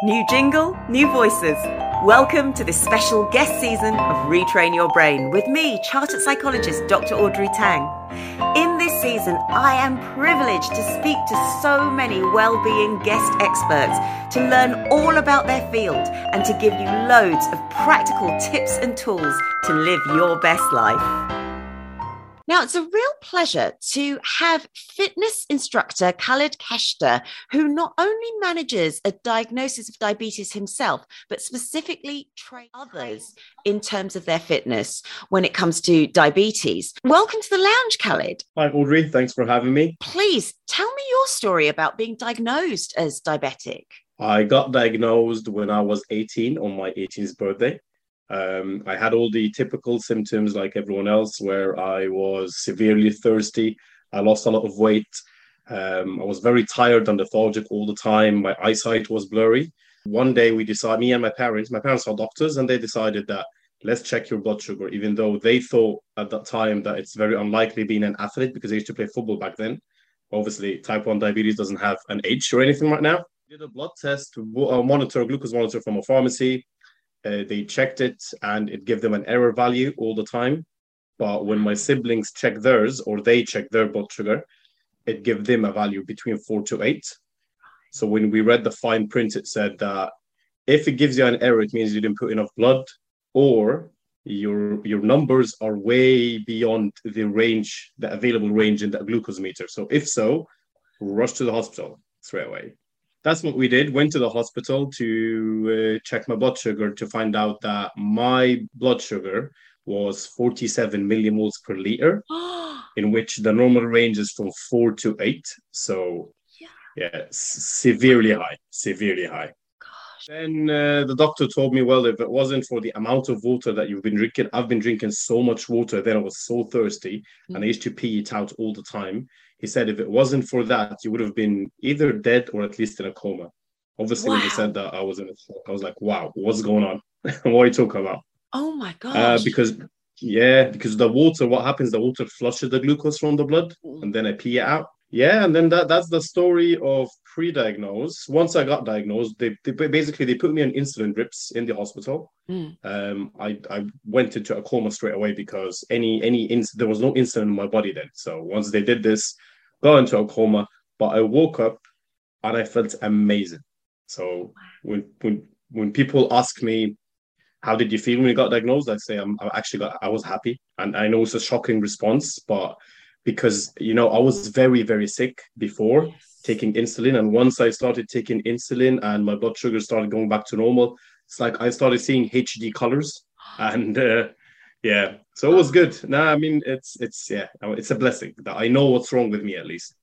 New jingle, new voices. Welcome to this special guest season of Retrain Your Brain with me, chartered psychologist Dr. Audrey Tang. In this season, I am privileged to speak to so many well-being guest experts to learn all about their field and to give you loads of practical tips and tools to live your best life. Now, it's a real pleasure to have fitness instructor Khalid Keshta, who not only manages a diagnosis of diabetes himself, but specifically trains others in terms of their fitness when it comes to diabetes. Welcome to the lounge, Khalid. Hi, Audrey. Thanks for having me. Please tell me your story about being diagnosed as diabetic. I got diagnosed when I was 18 on my 18th birthday. Um, I had all the typical symptoms like everyone else, where I was severely thirsty. I lost a lot of weight. Um, I was very tired and lethargic all the time. My eyesight was blurry. One day we decided, me and my parents, my parents are doctors, and they decided that let's check your blood sugar, even though they thought at that time that it's very unlikely being an athlete because they used to play football back then. Obviously, type 1 diabetes doesn't have an age or anything right now. Did a blood test, a monitor, a glucose monitor from a pharmacy uh, they checked it and it gave them an error value all the time. But when my siblings check theirs or they check their blood sugar, it gave them a value between four to eight. So when we read the fine print, it said that if it gives you an error, it means you didn't put enough blood, or your your numbers are way beyond the range, the available range in the glucose meter. So if so, rush to the hospital straight away that's what we did. Went to the hospital to uh, check my blood sugar to find out that my blood sugar was 47 millimoles per liter, in which the normal range is from four to eight. So, yeah, yeah severely high, severely high. Then uh, the doctor told me, well, if it wasn't for the amount of water that you've been drinking, I've been drinking so much water. Then I was so thirsty, mm-hmm. and I used to pee it out all the time he said if it wasn't for that, you would have been either dead or at least in a coma. Obviously, wow. when he said that, I was in a shock. I was like, wow, what's going on? what are you talking about? Oh my god! Uh, because yeah, because the water, what happens? The water flushes the glucose from the blood, and then I pee it out. Yeah, and then that that's the story of pre-diagnosed. Once I got diagnosed, they, they basically they put me on insulin drips in the hospital. Mm. Um, I I went into a coma straight away because any any ins- there was no insulin in my body then. So once they did this, got into a coma. But I woke up and I felt amazing. So when when when people ask me how did you feel when you got diagnosed, I say I'm I actually got I was happy, and I know it's a shocking response, but because you know I was very very sick before yes. taking insulin, and once I started taking insulin and my blood sugar started going back to normal, it's like I started seeing HD colors, and uh, yeah, so it was good. No, I mean it's it's yeah, it's a blessing that I know what's wrong with me at least.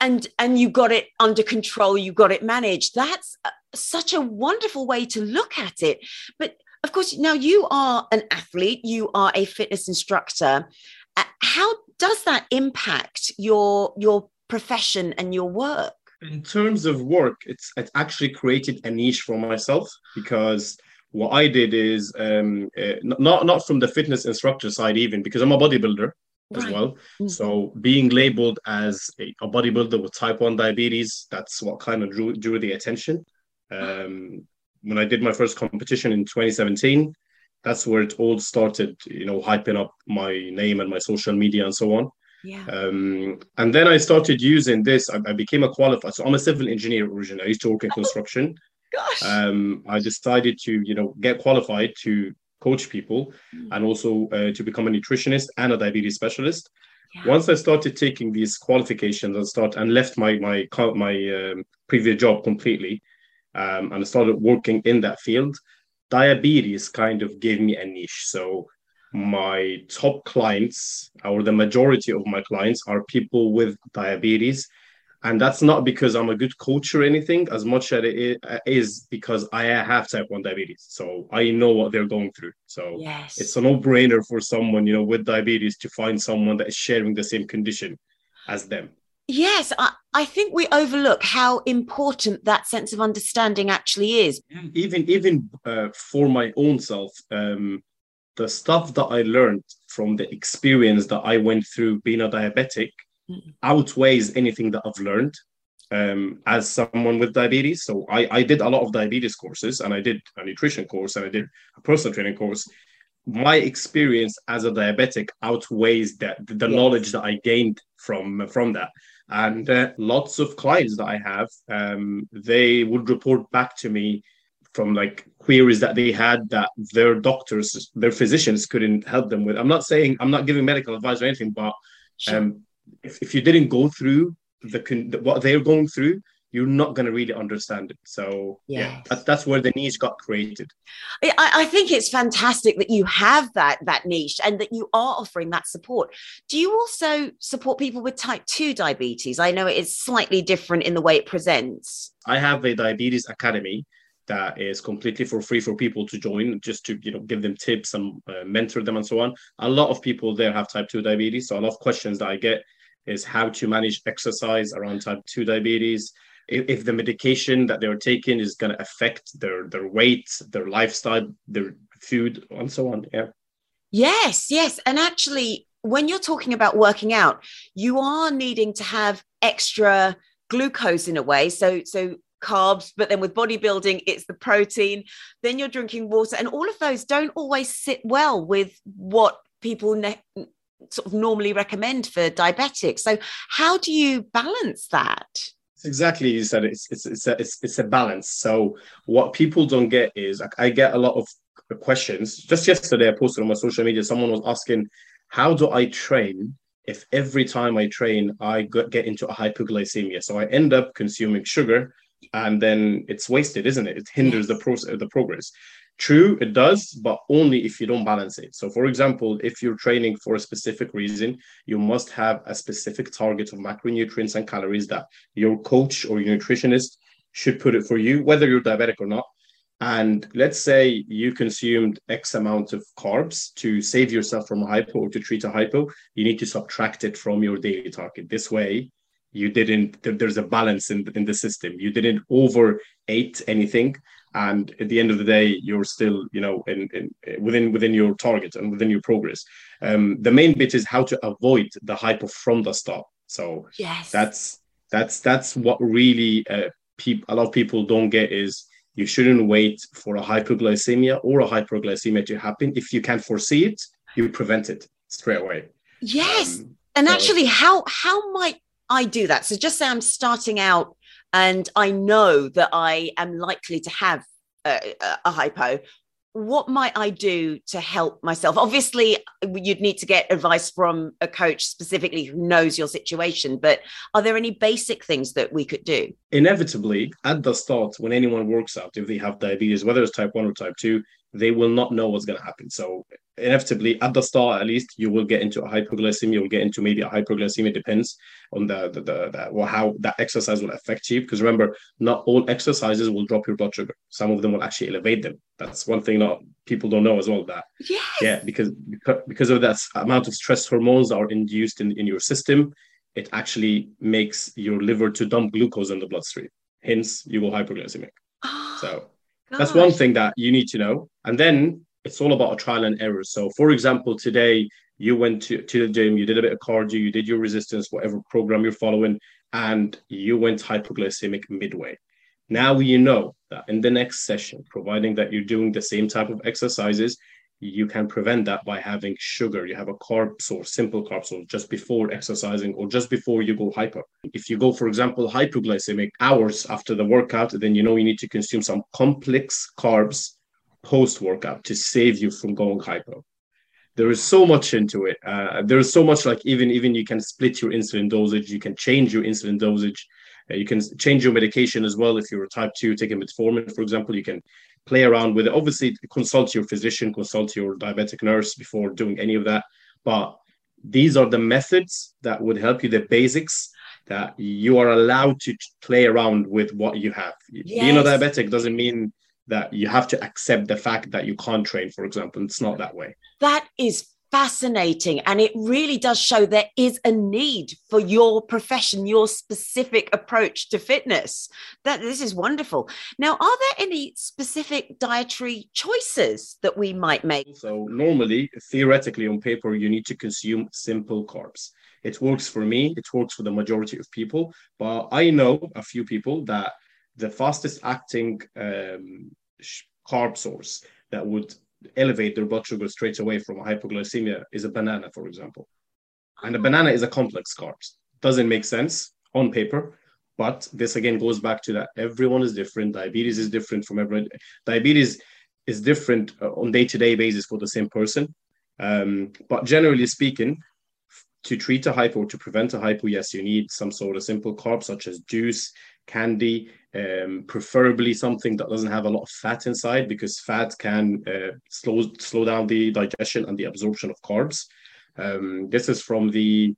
And and you got it under control, you got it managed. That's uh, such a wonderful way to look at it. But of course, now you are an athlete, you are a fitness instructor. Uh, how does that impact your your profession and your work? In terms of work, it's it actually created a niche for myself because what I did is um, uh, not not from the fitness instructor side even because I'm a bodybuilder as well. Mm-hmm. So being labeled as a, a, bodybuilder with type one diabetes, that's what kind of drew drew the attention. Um, when I did my first competition in 2017, that's where it all started, you know, hyping up my name and my social media and so on. Yeah. Um, and then I started using this. I, I, became a qualified. So I'm a civil engineer originally. I used to work in oh, construction. Gosh. Um, I decided to, you know, get qualified to coach people mm. and also uh, to become a nutritionist and a diabetes specialist. Yeah. Once I started taking these qualifications and start and left my my my um, previous job completely, um, and I started working in that field, diabetes kind of gave me a niche. So my top clients, or the majority of my clients, are people with diabetes. And that's not because I'm a good coach or anything, as much as it is because I have type 1 diabetes. So I know what they're going through. So yes. it's a no brainer for someone, you know, with diabetes to find someone that is sharing the same condition as them. Yes, I, I think we overlook how important that sense of understanding actually is. Even even uh, for my own self, um, the stuff that I learned from the experience that I went through being a diabetic. Outweighs anything that I've learned. um, as someone with diabetes. So I, I did a lot of diabetes courses and I did a nutrition course and I did a personal training course. My experience as a diabetic outweighs that the yes. knowledge that I gained from from that. And uh, lots of clients that I have, um, they would report back to me from like queries that they had that their doctors, their physicians couldn't help them with. I'm not saying I'm not giving medical advice or anything, but um, if, if you didn't go through the what they're going through, you're not going to really understand it. So yes. yeah, that, that's where the niche got created. I, I, think it's fantastic that you have that that niche and that you are offering that support. Do you also support people with type two diabetes? I know it is slightly different in the way it presents. I have a diabetes academy that is completely for free for people to join just to you know give them tips and uh, mentor them and so on a lot of people there have type 2 diabetes so a lot of questions that i get is how to manage exercise around type 2 diabetes. If, if the medication that they're taking is going to affect their their weight their lifestyle their food and so on yeah. Yes yes. And actually when you're talking about working out you are needing to have extra glucose in a way. So so carbs but then with bodybuilding it's the protein then you're drinking water. And all of those don't always sit well with what people ne- sort of normally recommend for diabetics. So how do you balance that? Exactly, you said it's it's it's a, it's, it's a balance. So what people don't get is like, I get a lot of questions. Just yesterday, I posted on my social media. Someone was asking, "How do I train if every time I train I get into a hypoglycemia?" So I end up consuming sugar, and then it's wasted, isn't it? It hinders the process, the progress. True, it does, but only if you don't balance it. So, for example, if you're training for a specific reason, you must have a specific target of macronutrients and calories that your coach or your nutritionist should put it for you, whether you're diabetic or not. And let's say you consumed X amount of carbs to save yourself from a hypo or to treat a hypo, you need to subtract it from your daily target. This way, you didn't, there's a balance in, in the system. You didn't over ate anything and at the end of the day you're still you know in, in within within your target and within your progress. Um the main bit is how to avoid the hypo from the start so yes. that's that's that's what really uh, people a lot of people don't get is you shouldn't wait for a hypoglycemia or a hyperglycemia to happen. If you can foresee it you prevent it straight away. Yes. Um, and so, actually how how might i do that? So just say i'm starting out and I know that I am likely to have a, a hypo, what might I do to help myself? Obviously, you'd need to get advice from a coach specifically who knows your situation, but are there any basic things that we could do? Inevitably, at the start, when anyone works out, if they have diabetes, whether it's type 1 or type 2, they will not know what's going to happen. So inevitably, at the start, at least, you will get into a hypoglycemia. You'll get into maybe a hyperglycemia. Depends on the the, the, the or how that exercise will affect you. Because remember, not all exercises will drop your blood sugar. Some of them will actually elevate them. That's one thing that people don't know as well. That yes. yeah, because because of that amount of stress hormones are induced in, in your system, it actually makes your liver to dump glucose in the bloodstream. Hence, you will hypoglycemic. Oh. So Gosh. That's one thing that you need to know. And then it's all about a trial and error. So, for example, today you went to, to the gym, you did a bit of cardio, you did your resistance, whatever program you're following, and you went hypoglycemic midway. Now you know that in the next session, providing that you're doing the same type of exercises, you can prevent that by having sugar. You have a carb source, simple carb source, just before exercising or just before you go hyper. If you go, for example, hypoglycemic hours after the workout, then you know you need to consume some complex carbs post workout to save you from going hyper. There is so much into it. Uh, there is so much like even even you can split your insulin dosage. You can change your insulin dosage. Uh, you can change your medication as well if you're a type 2 taking metformin for example you can play around with it. Obviously, consult your physician, consult your diabetic nurse before doing any of that. But these are the methods that would help you, the basics that you are allowed to play around with what you have. Yes. Being a diabetic doesn't mean that you have to accept the fact that you can't train, for example. It's not that way. That is fascinating and it really does show there is a need for your profession your specific approach to fitness that this is wonderful now are there any specific dietary choices that we might make so normally theoretically on paper you need to consume simple carbs It works for me. It works for the majority of people. But I know a few people that the fastest acting um, carb source that would elevate their blood sugar straight away from hypoglycemia is a banana, for example. And a banana is a complex carb. Doesn't make sense on paper, but this again goes back to that everyone is different. Diabetes is different from everyone. Diabetes is different uh, on day-to-day basis for the same person. Um, but generally speaking, to treat a hypo or to prevent a hypo, yes, you need some sort of simple carbs such as juice, candy, um, preferably something that doesn't have a lot of fat inside because fat can uh, slow slow down the digestion and the absorption of carbs. Um, this is from the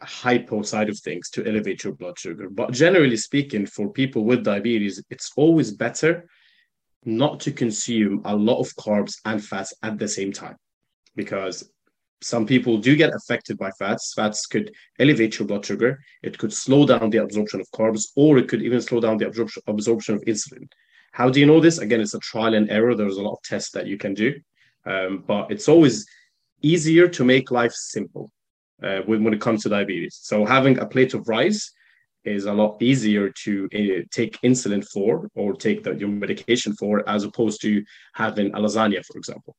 hypo side of things to elevate your blood sugar. But generally speaking, for people with diabetes, it's always better not to consume a lot of carbs and fats at the same time because some people do get affected by fats. Fats could elevate your blood sugar. It could slow down the absorption of carbs, or it could even slow down the absorption, absorption of insulin. How do you know this? Again, it's a trial and error. There's a lot of tests that you can do, um, but it's always easier to make life simple uh, when, when it comes to diabetes. So having a plate of rice is a lot easier to uh, take insulin for or take the, your medication for as opposed to having a lasagna, for example.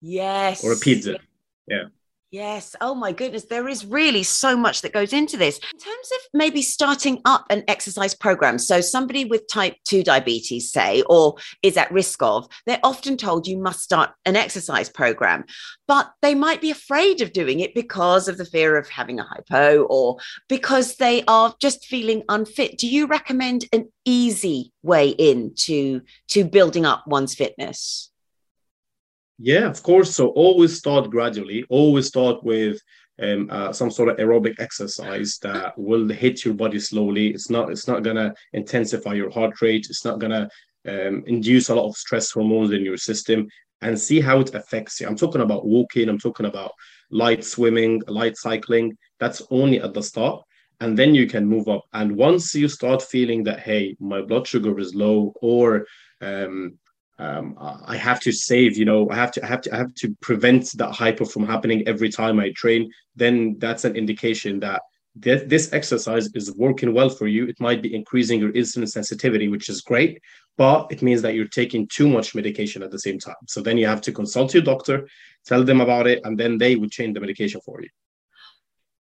Yes. Or a pizza. Yeah. Yes. Oh my goodness. There is really so much that goes into this. In terms of maybe starting up an exercise program. So, somebody with type 2 diabetes, say, or is at risk of, they're often told you must start an exercise program, but they might be afraid of doing it because of the fear of having a hypo or because they are just feeling unfit. Do you recommend an easy way into to building up one's fitness? Yeah, of course. So always start gradually. Always start with um, uh, some sort of aerobic exercise that will hit your body slowly. It's not. It's not gonna intensify your heart rate. It's not gonna um, induce a lot of stress hormones in your system. And see how it affects you. I'm talking about walking. I'm talking about light swimming, light cycling. That's only at the start, and then you can move up. And once you start feeling that, hey, my blood sugar is low, or um, um, I have to save, you know, I have to, I have to, I have to prevent that hyper from happening every time I train. Then that's an indication that th- this exercise is working well for you. It might be increasing your insulin sensitivity, which is great, but it means that you're taking too much medication at the same time. So then you have to consult your doctor, tell them about it, and then they would change the medication for you.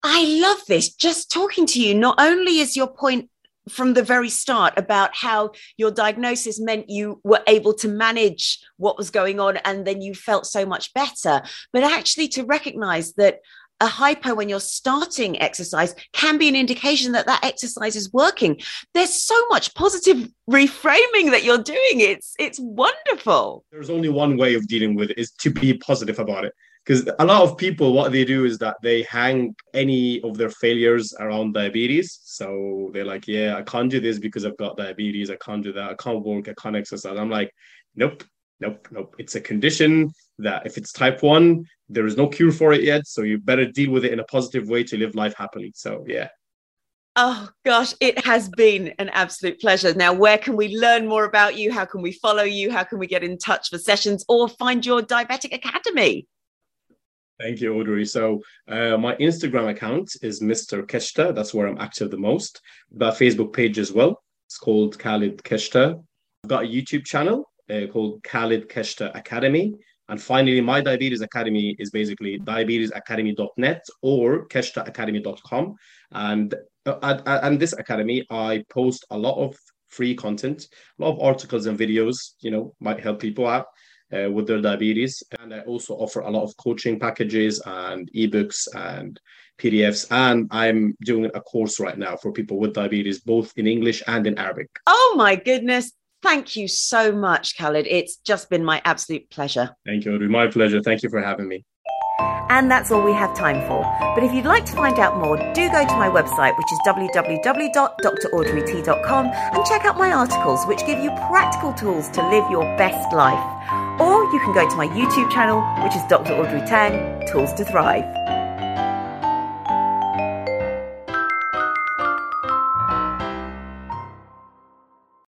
I love this. Just talking to you, not only is your point from the very start about how your diagnosis meant you were able to manage what was going on and then you felt so much better. But actually to recognize that a hypo when you're starting exercise can be an indication that that exercise is working. There's so much positive reframing that you're doing. It's it's wonderful. There's only one way of dealing with it is to be positive about it because a lot of people what they do is that they hang any of their failures around diabetes. So they're like yeah i can't do this because i've got diabetes. I can't do that. I can't work. I can't exercise. I'm like nope. Nope. Nope. It's a condition that if it's type 1 there is no cure for it yet. So you better deal with it in a positive way to live life happily. So yeah. Oh gosh, it has been an absolute pleasure. Now, where can we learn more about you? How can we follow you? How can we get in touch for sessions or find your Diabetic Academy? Thank you, Audrey. So uh, my Instagram account is Mr. Keshta. That's where I'm active the most. A Facebook page as well. It's called Khalid Keshta. I've got a YouTube channel uh, called Khalid Keshta Academy. And finally, my Diabetes Academy is basically diabetesacademy.net or keshtaacademy.com. And uh, at, at, at this academy, I post a lot of free content, a lot of articles and videos, you know, might help people out uh, with their diabetes. And I also offer a lot of coaching packages and ebooks and PDFs. And I'm doing a course right now for people with diabetes, both in English and in Arabic. Oh my goodness. Thank you so much, Khalid. It's just been my absolute pleasure. Thank you, Audrey. My pleasure. Thank you for having me. And that's all we have time for. But if you'd like to find out more, do go to my website, which is www.draudreyt.com, and check out my articles, which give you practical tools to live your best life. Or you can go to my YouTube channel, which is Dr. Audrey Tang Tools to Thrive.